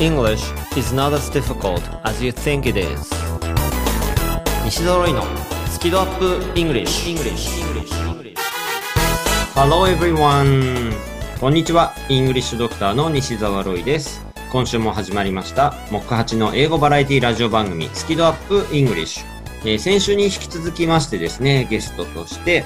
English is not as difficult as you think it is. 西ドロイのスキドアップ English, English. Hello everyone. こんにちは。イングリッシュドクターの西澤ロイです。今週も始まりました。モック8の英語バラエティラジオ番組スキドアップ English、えー、先週に引き続きましてですねゲストとして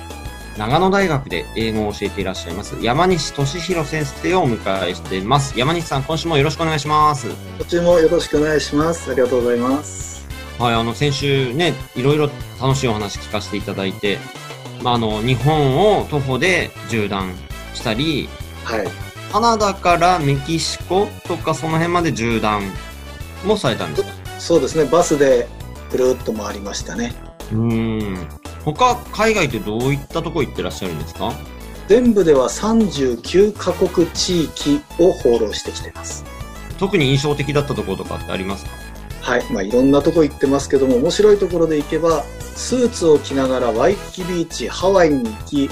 長野大学で英語を教えていらっしゃいます山西俊弘先生をお迎えしています。山西さん、今週もよろしくお願いします。こちらもよろしくお願いします。ありがとうございます。はい、あの、先週ね、いろいろ楽しいお話聞かせていただいて、まあ、あの、日本を徒歩で縦断したり、はい。カナダからメキシコとかその辺まで縦断もされたんですか？そうですね、バスでぐるっと回りましたね。うん。他、海外ってどういったとこ行ってらっしゃるんですか？全部では39カ国地域を放浪してきてます。特に印象的だったところとかってありますか？はい、まあ、いろんなとこ行ってますけども面白いところで行けばスーツを着ながらワイキキビーチハワイに行き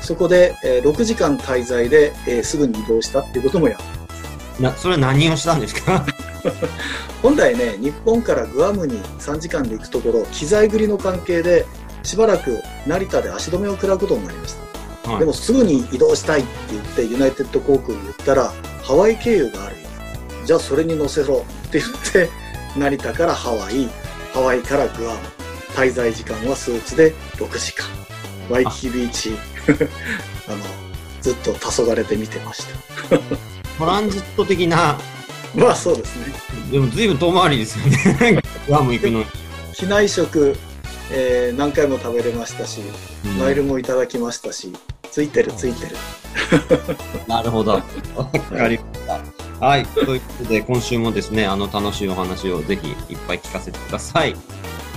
そこで、えー、6時間滞在で、えー、すぐに移動したっていうこともやってます。なそれは何をしたんですか？本来ね日本からグアムに3時間で行くところ機材繰りの関係でしばらく成田で足止めを食らうことになりました、はい、でもすぐに移動したいって言ってユナイテッド航空に言ったらハワイ経由がある。よじゃあそれに乗せろって言って 成田からハワイハワイからグアム滞在時間はスーツで6時間。ワイキキビーチ。あのずっと黄昏て見てました。トランジット的な。まあそうですね。でも随分遠回りですよね。グアム行くの。機内食えー、何回も食べれましたし、うん、マイルもいただきましたし、ついてるついてる。なるほど。わかりました。はい。ということで、今週もですね、あの楽しいお話をぜひいっぱい聞かせてください。よ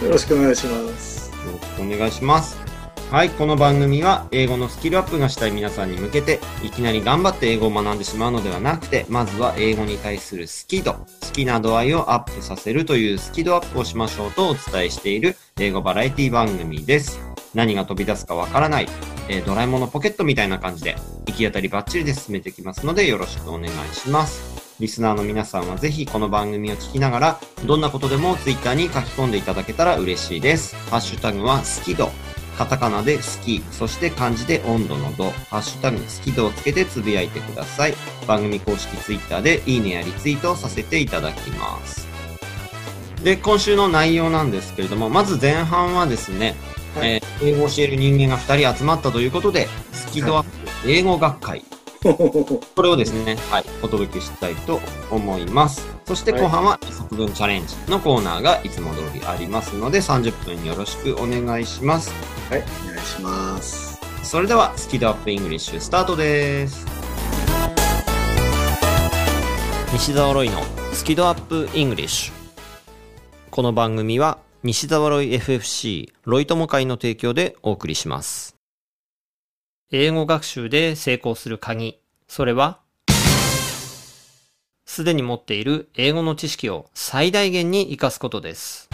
ろしくお願いします。よろしくお願いします。はい、この番組は英語のスキルアップがしたい皆さんに向けて、いきなり頑張って英語を学んでしまうのではなくて、まずは英語に対する好き度、好きな度合いをアップさせるというスキルアップをしましょうとお伝えしている英語バラエティ番組です。何が飛び出すかわからない、えー、ドラえもんのポケットみたいな感じで、行き当たりバッチリで進めていきますので、よろしくお願いします。リスナーの皆さんはぜひこの番組を聞きながら、どんなことでも Twitter に書き込んでいただけたら嬉しいです。ハッシュタグは好き度。カタカナで好き、そして漢字で温度の度、ハッシュタグ好き度をつけてつぶやいてください。番組公式ツイッターでいいねやリツイートをさせていただきます。で、今週の内容なんですけれども、まず前半はですね、はい、えー、英語を教える人間が2人集まったということで、スキドアップ英語学会 これをですね、はい、お届けしたいと思います。そして後半は作文チャレンジのコーナーがいつも通りありますので、30分よろしくお願いします。はい、お願いします。それでは、スキドアップイングリッシュスタートです。西澤ロイのスキドアップイングリッシュ。この番組は西澤ロイ FFC ロイ友会の提供でお送りします。英語学習で成功する鍵、それは、すでに持っている英語の知識を最大限に活かすことです。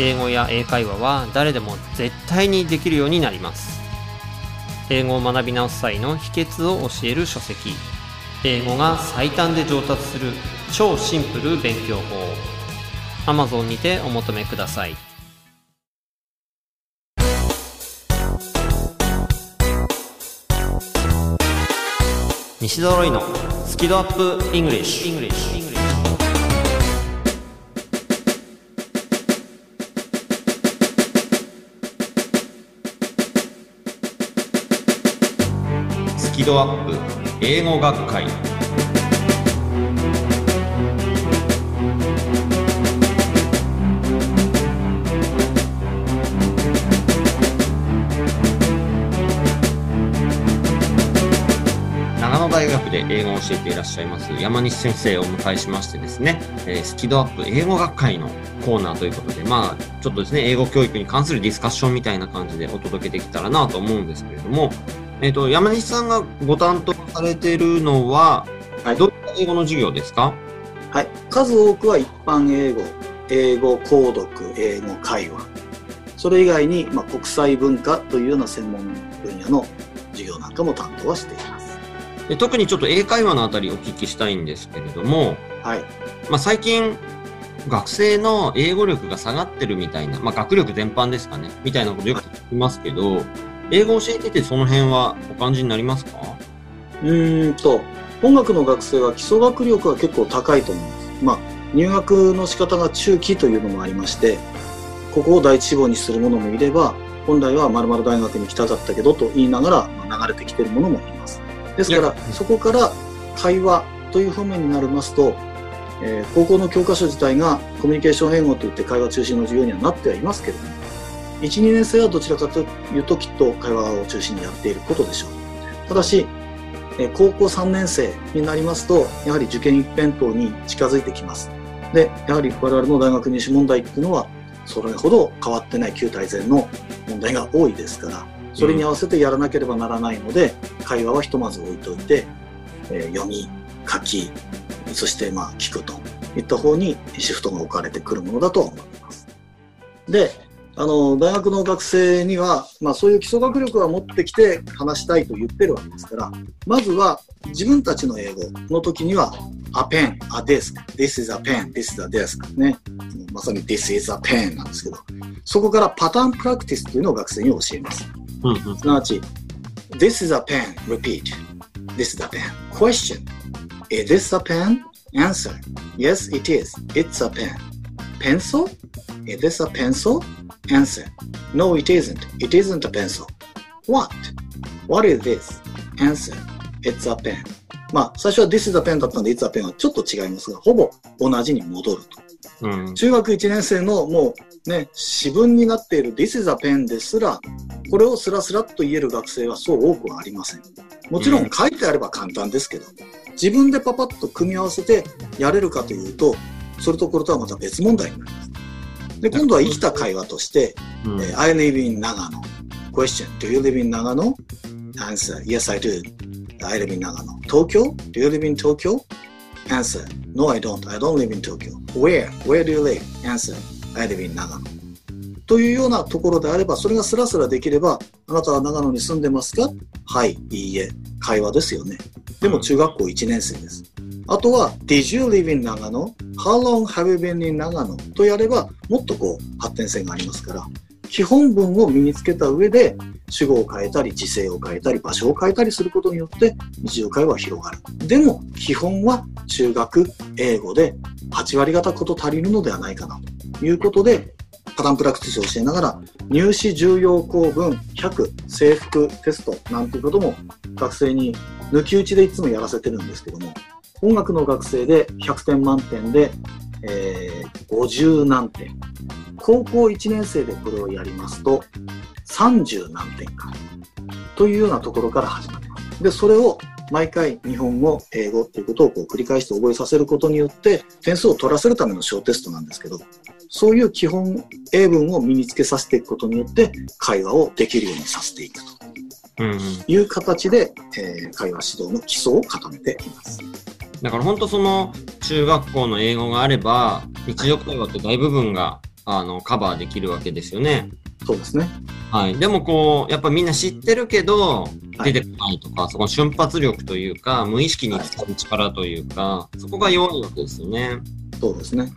英語や英会話は誰でも絶対にできるようになります。英語を学び直す際の秘訣を教える書籍、英語が最短で上達する超シンプル勉強法、Amazon にてお求めください。西揃いのスキドアップイングリッシュスキドアップ英語学会。大学で英語を教えていらっしゃいます山西先生をお迎えしましてですね、えー、スキドアップ英語学会のコーナーということで、まあ、ちょっとですね、英語教育に関するディスカッションみたいな感じでお届けできたらなと思うんですけれども、えっ、ー、と、山西さんがご担当されているのは、はい、どういった英語の授業ですか？はい。数多くは一般英語、英語購読、英語会話。それ以外に、まあ、国際文化というような専門分野の授業なんかも担当はしています。で特にちょっと英会話のあたりお聞きしたいんですけれども、はい。まあ、最近、学生の英語力が下がってるみたいな、まあ、学力全般ですかね、みたいなことよく聞きますけど、英語を教えててその辺はお感じになりますか？うーんと、本学の学生は基礎学力は結構高いと思います。まあ、入学の仕方が中期というのもありまして、ここを第一志望にする者もいれば、本来は〇〇大学に来たかったけどと言いながら、まあ、流れてきている者もいます。ですからそこから会話という方面になりますと、えー高校の教科書自体がコミュニケーション英語といって会話中心の授業にはなってはいますけれども、1、2年生はどちらかというときっと会話を中心にやっていることでしょう。ただし、えー高校3年生になりますと、やはり受験一辺倒に近づいてきます。で、やはり我々の大学入試問題っていうのは、それほど変わってない旧大前の問題が多いですから、それに合わせてやらなければならないので、会話はひとまず置いといて、えー読み、書き、そしてまあ聞くといった方にシフトが置かれてくるものだとは思います。で、あの、大学の学生には、まあそういう基礎学力は持ってきて話したいと言ってるわけですから、まずは自分たちの英語の時には、a pen, a desk, this is a pen, this is a desk ね。まさに this is a pen なんですけど、そこからパターンプラクティスというのを学生に教えます。うんうん。すなわち、This is a pen, repeat. This is a pen. Question. Is this a pen? Answer. Yes, it is. It's a pen. Pencil? Is this a pencil? Answer. No, it isn't. It isn't a pencil. What? What is this? Answer. It's a pen. まあ、最初は This is a pen だったんで It's a pen はちょっと違いますが、ほぼ同じに戻ると。うん。中学1年生のもうね、私文になっている This is a pen ですら、これをスラスラっと言える学生はそう多くはありません。もちろん書いてあれば簡単ですけど、自分でパパッと組み合わせてやれるかというと、それとこれとはまた別問題になります。で、今度は生きた会話として、うんえー I live in 長野。Question, do you live in 長野 ?Answer, yes I do. I live in 長野。東京 ?Do you live in 東京？Answer, no I don't. I don't live in 東京。Where? Where do you live? Answer, I live in 長野。というようなところであれば、それがスラスラできれば、あなたは長野に住んでますか？はい、いいえ。会話ですよね。でも中学校1年生です。あとは、Did you live in 長野 ?How long have you been in 長野とやれば、もっとこう、発展性がありますから、基本文を身につけた上で、主語を変えたり、時制を変えたり、場所を変えたりすることによって、日常会話は広がる。でも、基本は中学、英語で8割方こと足りるのではないかな、ということで、パタンプラクティスを教えながら、入試重要項文100制服テストなんていうことも学生に抜き打ちでいつもやらせてるんですけども、音楽の学生で100点満点で、えー50何点。高校1年生でこれをやりますと、30何点か。というようなところから始まります。で、それを毎回日本語、英語っていうことをこう繰り返して覚えさせることによって、点数を取らせるための小テストなんですけど、そういう基本英文を身につけさせていくことによって、会話をできるようにさせていくと。いう形で、えー会話指導の基礎を固めています。だから本当その中学校の英語があれば、日常会話って大部分があのカバーできるわけですよね。そうですね。はい。でもこう、やっぱみんな知ってるけど、はい出てこないとか、そこの瞬発力というか、無意識に使う力というか、そこが弱いわけですよね。そうですね。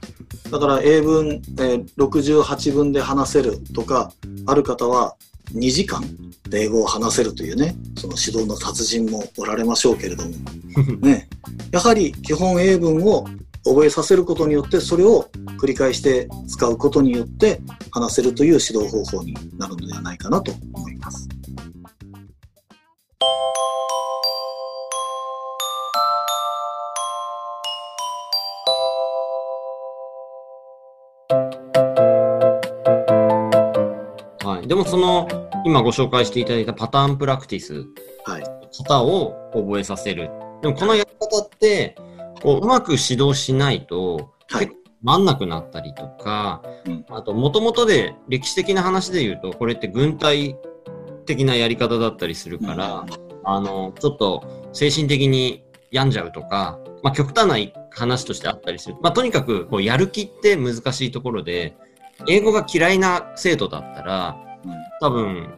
だから英文、えー68文で話せるとか、ある方は2時間で英語を話せるというね、その指導の達人もおられましょうけれども、ね、やはり基本英文を覚えさせることによって、それを繰り返して使うことによって話せるという指導方法になるのではないかなと思います。はい。でもその、今ご紹介していただいたパターンプラクティス、はい。型を覚えさせる。でもこのやり方って、こううまく指導しないと、はい。結構つまんなくなったりとか、うん。あと、もともとで歴史的な話で言うと、これって軍隊的なやり方だったりするから、あの、ちょっと精神的に病んじゃうとか、まあ、極端な話としてあったりする。まあ、とにかく、こう、やる気って難しいところで、英語が嫌いな生徒だったら、うん。多分、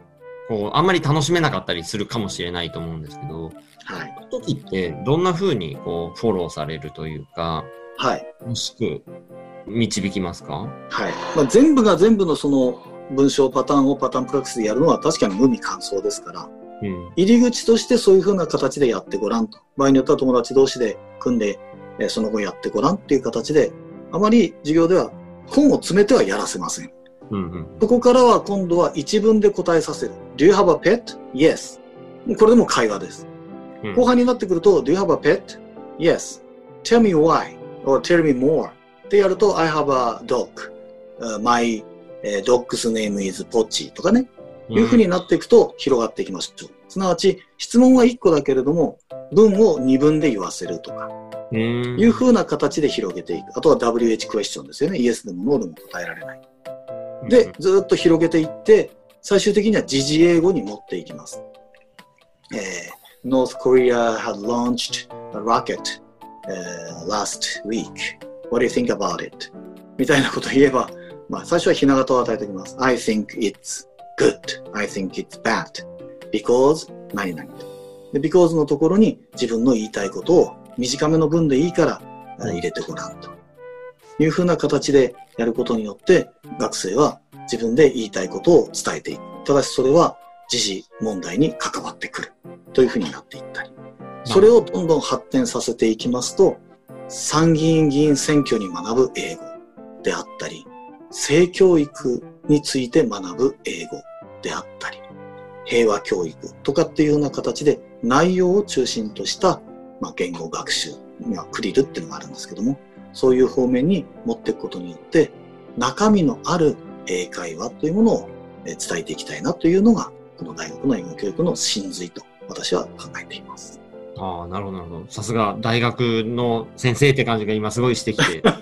こう、あんまり楽しめなかったりするかもしれないと思うんですけど、はい。その時ってどんな風にこう、フォローされるというか、はい。もしく導きますか？はい。まあ、全部が全部のその文章パターンをパターンプラクスでやるのは確かに無味乾燥ですから、うん、入り口としてそういうふうな形でやってごらんと。場合によっては友達同士で組んで、えその後やってごらんっていう形で、あまり授業では本を詰めてはやらせません。うんうん、そこからは今度は一文で答えさせる。Do you have a pet? Yes. これでも会話です。うん、後半になってくると、Do you have a pet? Yes. Tell me why. or tell me more. ってやると、I have a dog. Uh, my、uh, dog's name is Pochi とかね。いうふうになっていくと広がっていきましょう。すなわち、質問は1個だけれども、文を2文で言わせるとか、いうふうな形で広げていく。あとは WH クエスチョンですよね。イエスでもノーでも答えられない。で、ずっと広げていって、最終的には時事英語に持っていきます。えー、North Korea had launched a rocket、uh, last week. What do you think about it? みたいなことを言えば、まあ、最初はひな形を与えておきます。I think it's good. I think it's bad. Because 何々で。because のところに自分の言いたいことを短めの文でいいから入れてごらんというふうな形でやることによって学生は自分で言いたいことを伝えていく。ただしそれは時事問題に関わってくるというふうになっていったり。それをどんどん発展させていきますと、参議院議員選挙に学ぶ英語であったり、性教育について学ぶ英語であったり、平和教育とかっていうような形で内容を中心とした、まあ、言語学習、まあ、クリルっていうのがあるんですけども、そういう方面に持っていくことによって、中身のある英会話というものを伝えていきたいなというのが、この大学の英語教育の真髄と私は考えています。ああ、なるほど、なるほど。さすが大学の先生って感じが今すごいしてきて。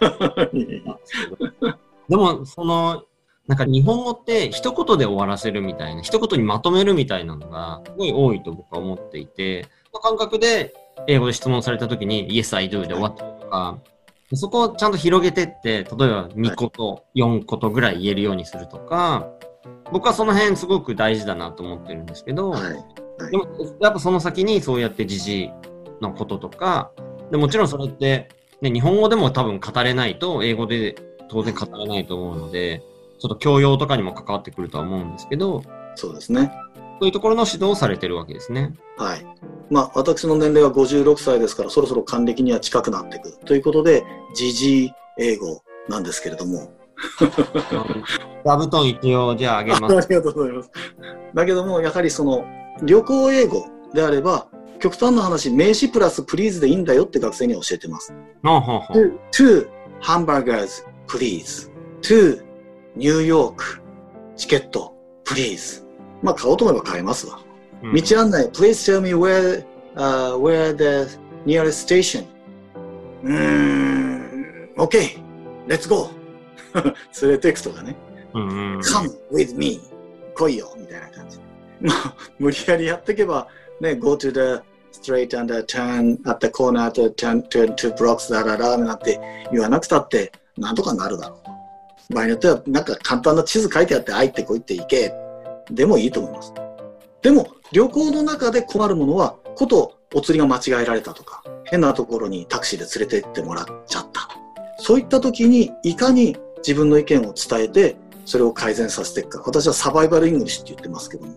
でも、その、なんか日本語って一言で終わらせるみたいな、一言にまとめるみたいなのがすごい多いと僕は思っていて、その感覚で英語で質問された時に Yes, I do で終わったりとか、そこをちゃんと広げてって、例えば2個と4個とぐらい言えるようにするとか、僕はその辺すごく大事だなと思ってるんですけど、はい。でも、やっぱその先にそうやって時事のこととか、でもちろんそれって、ね、日本語でも多分語れないと、英語で当然語れないと思うので、ちょっと教養とかにも関わってくるとは思うんですけど、そうですね。そういうところの指導をされてるわけですね。はい。まあ、私の年齢は56歳ですから、そろそろ還暦には近くなっていく。ということで、時事英語なんですけれども。座布団一応じゃああげます。ありがとうございます。だけども、やはりその、旅行英語であれば、極端な話、名詞プラスプリーズでいいんだよって学生に教えてます。to, to hamburgers, please. to ニューヨーク、チケット、please. まあ、買おうと思えば買えますわ。うん、道案内、please tell me where,、uh, where the nearest station. うーん、OK, let's go. 連れていくとかね。come with me. 来いよ、みたいな感じ。まあ、無理やりやっていけば、ね、go to the straight and turn at the corner to turn, turn two blocks だららなんて言わなくたって、なんとかなるだろう。場合によっては、なんか簡単な地図書いてあって、入ってこいって行け。でもいいと思います。でも、旅行の中で困るものは、ことお釣りが間違えられたとか、変なところにタクシーで連れてってもらっちゃった。そういった時に、いかに自分の意見を伝えて、それを改善させていくか。私は survival English って言ってますけども、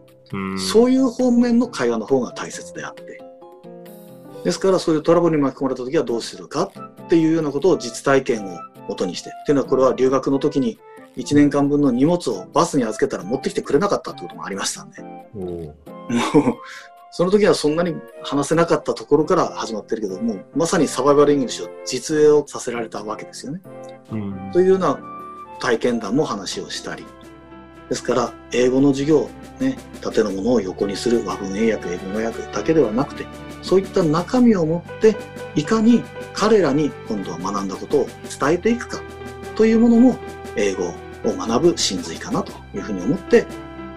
そういう方面の会話の方が大切であって。ですからそういうトラブルに巻き込まれた時はどうするかっていうようなことを実体験を元にして。っていうのはこれは留学の時に1年間分の荷物をバスに預けたら持ってきてくれなかったってこともありましたんで。もう、その時はそんなに話せなかったところから始まってるけども、まさに survival English を実演をさせられたわけですよね。うん、というような体験談も話をしたり。ですから、英語の授業、ね、縦のものを横にする和文英訳、英文語訳だけではなくて、そういった中身を持って、いかに彼らに今度は学んだことを伝えていくかというものも、英語を学ぶ真髄かなというふうに思って、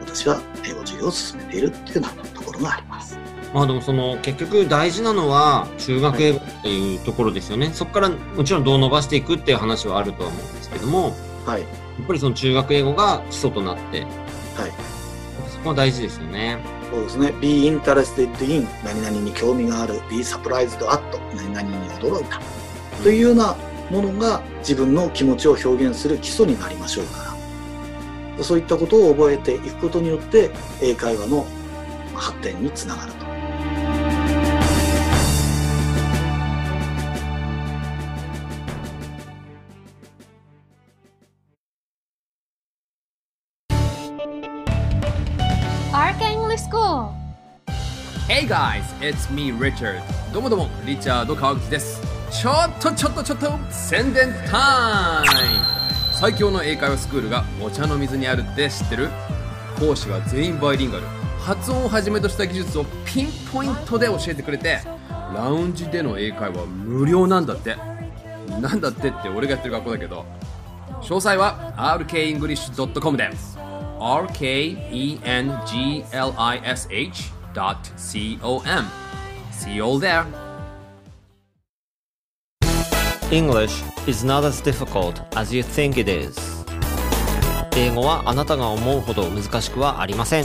私は英語授業を進めているっていうようなところがあります。まあでもその結局大事なのは中学英語っていうところですよね、はい、そこからもちろんどう伸ばしていくっていう話はあるとは思うんですけども、はい、やっぱりその中学英語が基礎となって、はい、も大事ですよね。そうですね。be interested in 何々に興味がある。be surprised at 何々に驚いた。というようなものが自分の気持ちを表現する基礎になりましょうから。そういったことを覚えていくことによって英会話の発展につながると。Hey guys, it's me Richard どうもどうもリチャード川口ですちょっとちょっとちょっと宣伝タイム。最強の英会話スクールがお茶の水にあるって知ってる？講師は全員バイリンガル。発音をはじめとした技術をピンポイントで教えてくれてラウンジでの英会話無料なんだって。なんだってって俺がやってる学校だけど。詳細は rkenglish.com で rkenglish com. See you all there. English is not as difficult as you think it is. 英語はあなたが思うほど難しくはありません。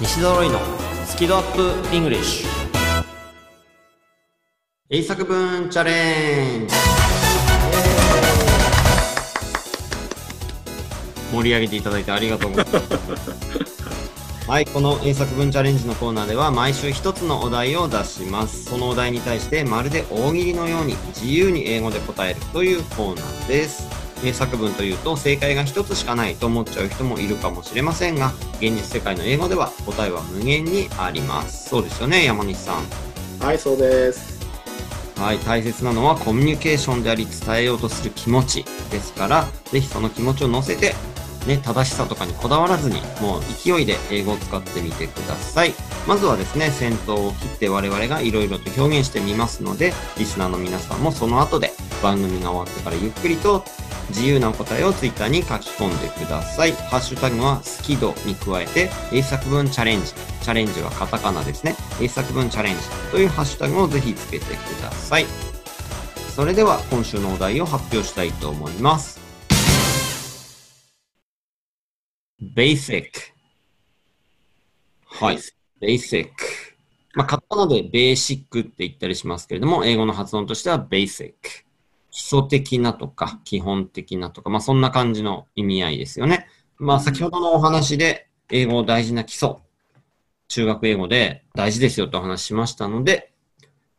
西ドロイのスキドアップ English 英作文チャレンジ 盛り上げていただいてありがとうございます はい、この英作文チャレンジのコーナーでは毎週一つのお題を出します。そのお題に対してまるで大喜利のように自由に英語で答えるというコーナーです。英作文というと正解が一つしかないと思っちゃう人もいるかもしれませんが、現実世界の英語では答えは無限にあります。そうですよね、山西さん。はい、そうです。はい、大切なのはコミュニケーションであり伝えようとする気持ちですから、ぜひその気持ちを乗せてね、正しさとかにこだわらずに、もう勢いで英語を使ってみてください。まずはですね、先頭を切って我々が色々と表現してみますので、リスナーの皆さんもその後で番組が終わってからゆっくりと自由なお答えをツイッターに書き込んでください。ハッシュタグは好き度に加えて、英作文チャレンジ。チャレンジはカタカナですね。英作文チャレンジというハッシュタグをぜひつけてください。それでは今週のお題を発表したいと思います。basic。はい。basic。まあ、カタカナでベーシックって言ったりしますけれども、英語の発音としては basic。基礎的なとか、基本的なとか、まあ、そんな感じの意味合いですよね。まあ、先ほどのお話で、英語大事な基礎。中学英語で大事ですよとお話ししましたので、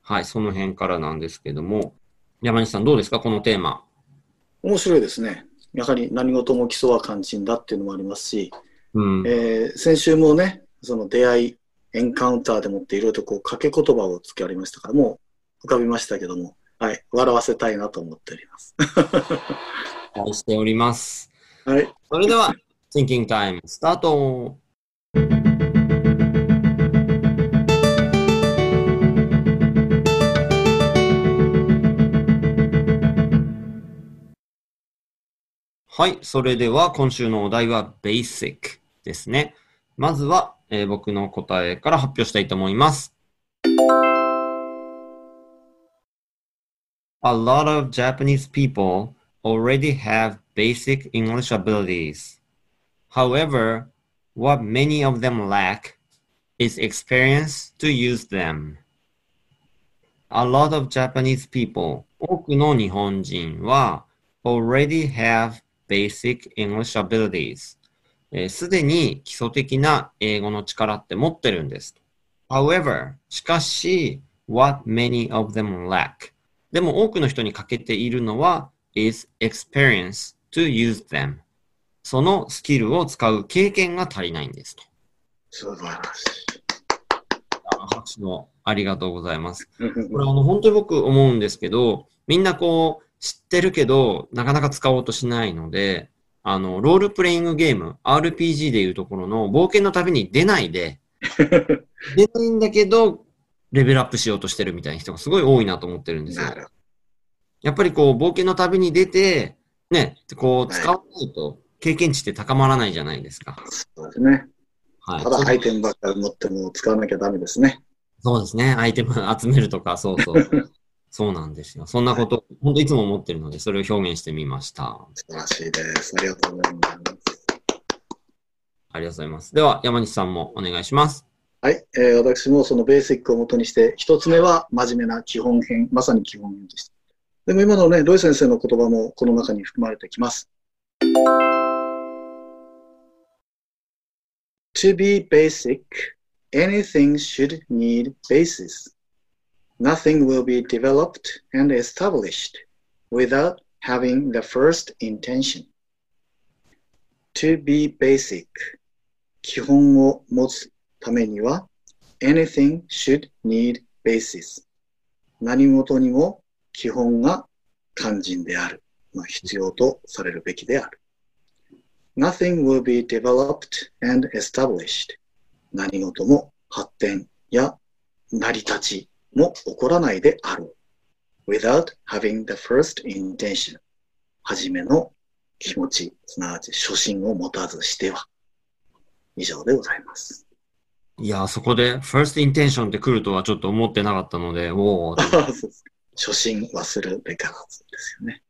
はい、その辺からなんですけども、山西さんどうですか？このテーマ。面白いですね。やはり何事も基礎は肝心だっていうのもありますし、うん、えー、先週もね、その出会い、エンカウンターでもっていろいろとこう掛け言葉をつけありましたから、もう浮かびましたけども、はい、笑わせたいなと思っております。期待しております。はい。それでは、Thinking Time スタートはい。それでは、今週のお題は Basic ですね。まずは、えー、僕の答えから発表したいと思います。A lot of Japanese people already have basic English abilities. However, what many of them lack is experience to use them. A lot of Japanese people 多くの日本人は already have basic English abilities すで、に基礎的な英語の力って持ってるんです。However, しかし、what many of them lack でも多くの人に欠けているのは is experience to use them そのスキルを使う経験が足りないんですと。素晴らしい。拍手のありがとうございます。これあの本当に僕思うんですけど、みんなこう、知ってるけど、なかなか使おうとしないので、あの、ロールプレイングゲーム、RPG でいうところの冒険の旅に出ないで、出ないんだけど、レベルアップしようとしてるみたいな人がすごい多いなと思ってるんですよ。やっぱりこう、冒険の旅に出て、ね、こう、使わないと経験値って高まらないじゃないですか。そうですね。はい。ただアイテムばっかり持っても使わなきゃダメですね。そうですね。アイテム集めるとか、そうそう。そうなんですよ。そんなこと、はい、本当いつも思ってるので、それを表現してみました。素晴らしいです。ありがとうございます。ありがとうございます。では、山西さんもお願いします。はい、えー私もそのベーシックをもとにして、一つ目は真面目な基本編、まさに基本編でした。でも今のね、ロイ先生の言葉もこの中に含まれてきます。To be basic, anything should need basis. Nothing will be developed and established without having the first intention. To be basic, 基本を持つためには、anything should need basis. 何事にも基本が肝心である。まあ、必要とされるべきである。Nothing will be developed and established. 何事も発展や成り立ちも起こらないであろう。without having the first intention. はじめの気持ち、すなわち初心を持たずしては。以上でございます。いやー、そこで、first intention って来るとはちょっと思ってなかったので、おー そうです初心忘るべからずですよね。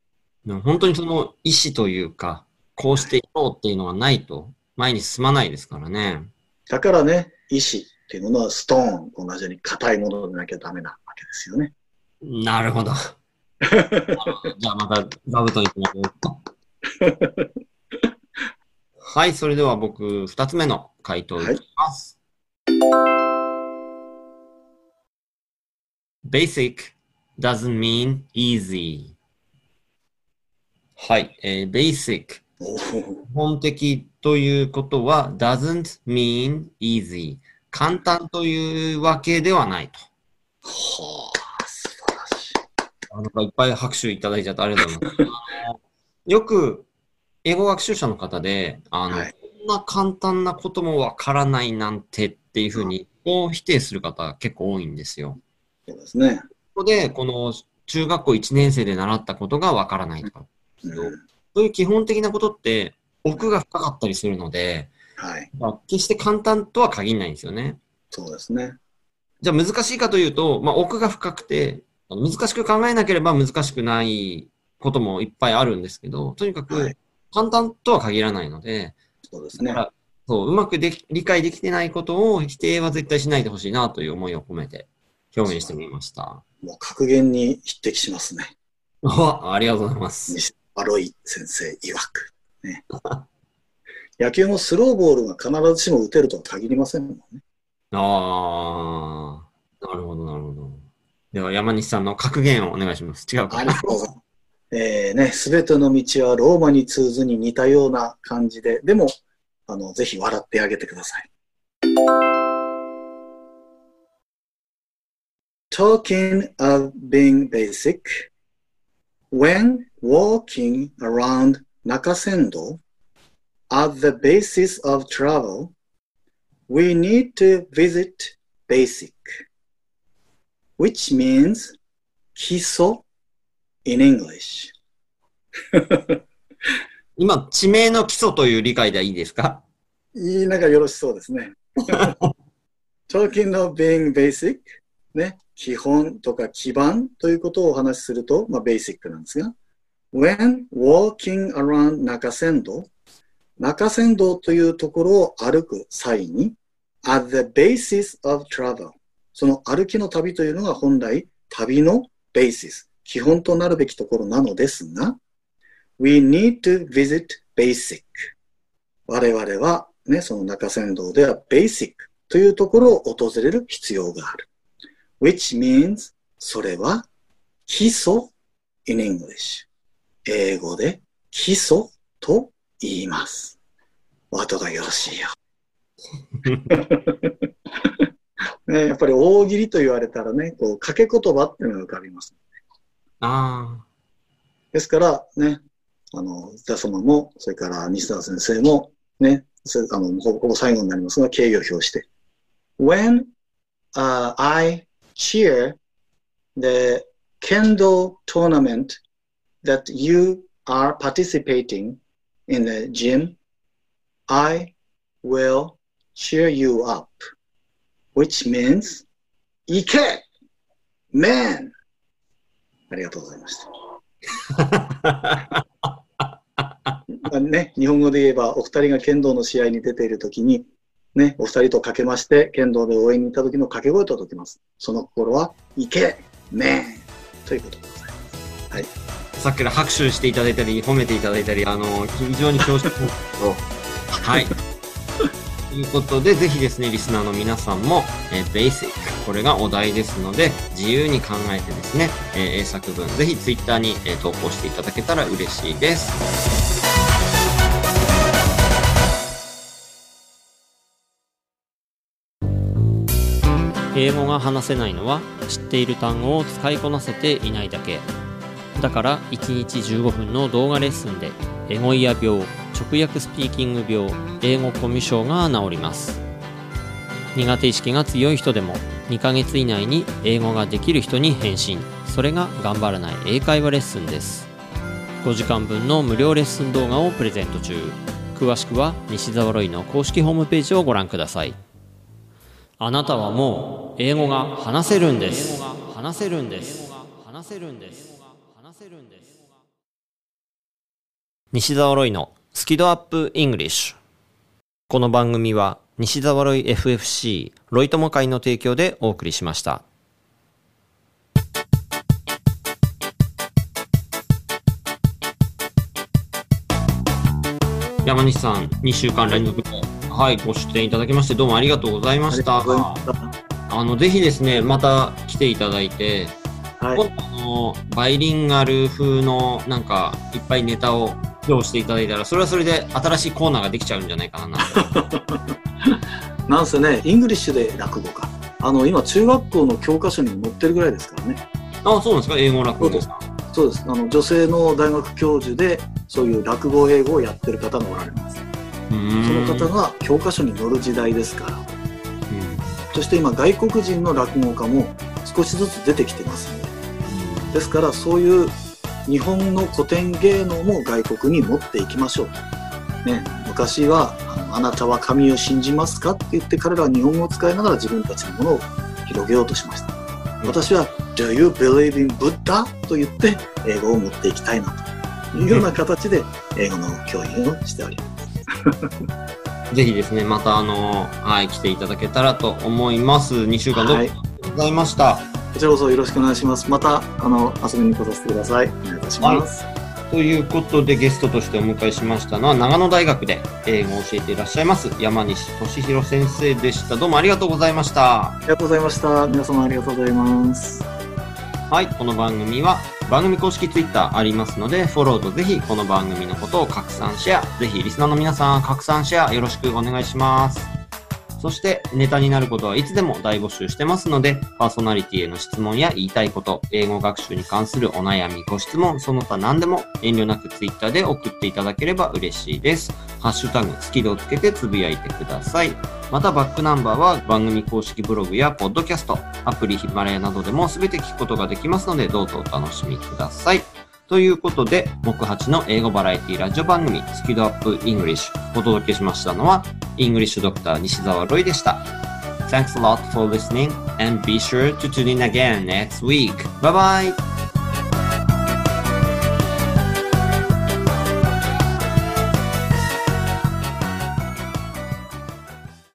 でも本当にその意思というか、こうしていこうっていうのがないと、前に進まないですからね。だからね、意志っていうものはストーンと同じように硬いものでなきゃダメなわけですよね。なるほど。じゃあまた座布団行きましょう。はい、それでは僕、二つ目の回答いきます。Basic doesn't mean easy. はい、えー Basic 基本的ということは doesn't mean easy 簡単というわけではないと。はあ、素晴らしい。いっぱい拍手いただいちゃってありがとうございます。よく英語学習者の方で、あの、はいこんな簡単なこともわからないなんてっていうふうに、こう否定する方結構多いんですよ。そうですね。ここで、この中学校1年生で習ったことがわからないとか、うん、そういう基本的なことって奥が深かったりするので、はい。まあ決して簡単とは限らないんですよね。そうですね。じゃあ難しいかというと、まあ、奥が深くて、難しく考えなければ難しくないこともいっぱいあるんですけど、とにかはくい簡単とは限らないので、そうですね。そううまくでき理解できてないことを否定は絶対しないでほしいなという思いを込めて表現してみました。もう格言に匹敵しますね。あ ありがとうございます。西アロイ先生曰く。ね、野球もスローボールが必ずしも打てるとは限りませんもんね。ああ、なるほど、なるほど。では山西さんの格言をお願いします。違うかありがとうございます。えーね、すべての道はローマに通ずに似たような感じで、でも、あの、ぜひ笑ってあげてください。Talking of being basic, when walking around Nakasendo, at the basis of travel, we need to visit basic, which means 基礎 in English. 今、地名の基礎という理解でいいですかいい、なんかよろしそうですね。Talking of being basic, ね、基本とか基盤ということをお話しすると、まあ、ベーシックなんですが、when walking around 中山道、中山道というところを歩く際に、at the basis of travel、その歩きの旅というのが本来旅の basis、基本となるべきところなのですが、we need to visit basic。我々はね、その中山道では basic というところを訪れる必要がある。which means それは基礎 in English。英語で基礎と言います。お後がよろしいよ。ね、やっぱり大喜利と言われたらね、こう掛け言葉っていうのが浮かびます。あですからね、あの、伊田様も、それから西田先生も、ね、それあのほぼほぼ最後になりますが、敬意を表して。When、uh, I cheer the kendo tournament that you are participating in the gym, I will cheer you up, which means, 行け !Man! ありがとうございました。あ。ね、日本語で言えば、お二人が剣道の試合に出ているときに、ね、お二人とかけまして、剣道で応援に行った時の掛け声と解きます。その心は、いけ、ねということでございます。はい。さっきから拍手していただいたり、褒めていただいたり、あの、非常に恐縮ですけどはい。ということで、ぜひですね、リスナーの皆さんも、えー、ベーシック、これがお題ですので、自由に考えてですね、えー、英作文、ぜひツイッターに、えー、投稿していただけたら嬉しいです。英語が話せないのは知っている単語を使いこなせていないだけだから1日15分の動画レッスンでエゴイヤ病直訳スピーキング病英語コミュ障が治ります。苦手意識が強い人でも2ヶ月以内に英語ができる人に返信それが頑張らない英会話レッスンです。5時間分の無料レッスン動画をプレゼント中。詳しくは西澤ロイの公式ホームページをご覧ください。あなたはもう英語が話せるんです話せるんです。話せるんです。せるんです。西澤ロイのスキドアップイングリッシュ。この番組は西澤ロイ FFC ロイ友会の提供でお送りしました。山西さん2週間連続ではい、ご出演いただきまして、どうもありがとうございました。あの、ぜひですね、また来ていただいて、はい、あの、バイリンガル風の、なんか、いっぱいネタを披露していただいたら、それはそれで新しいコーナーができちゃうんじゃないかな。なんせね、 English で落語か。あの、今、中学校の教科書に載ってるぐらいですからね。あそうなんですか？英語落語ですか？そうです。あの、女性の大学教授で、そういう落語英語をやってる方がおられます。その方が教科書に載る時代ですから、うん、そして今外国人の落語家も少しずつ出てきてますので、すからそういう日本の古典芸能も外国に持っていきましょうと、ね、昔はあなたは神を信じますか?」って言って彼らは日本語を使いながら自分たちのものを広げようとしました、うん、私は「Do you believe in Buddha?」と言って英語を持っていきたいなというような形で英語の教員をしておりますぜひですね、またあの、はい、来ていただけたらと思います。2週間どうもありがとうございました。はい、こちらこそよろしくお願いします。また、あの、遊びに来させてください。お願いいたします。はいということでゲストとしてお迎えしましたのは長野大学で英語を教えていらっしゃいます山西俊弘先生でした。どうもありがとうございました。ありがとうございました。皆様ありがとうございます。はい、この番組は番組公式 Twitter ありますので、フォローとぜひこの番組のことを拡散シェア、ぜひリスナーの皆さん拡散シェアよろしくお願いします。そしてネタになることはいつでも大募集してますので、パーソナリティへの質問や言いたいこと、英語学習に関するお悩み、ご質問、その他何でも遠慮なく Twitter で送っていただければ嬉しいです。ハッシュタグ、スキルをつけてつぶやいてください。またバックナンバーは番組公式ブログやポッドキャスト、アプリヒマラヤなどでも全て聞くことができますので、どうぞお楽しみください。ということで、木八の英語バラエティラジオ番組、スキドアップイングリッシュお届けしましたのは、イングリッシュドクター西澤ロイでした。Thanks a lot for listening and be sure to tune in again next week. Bye bye!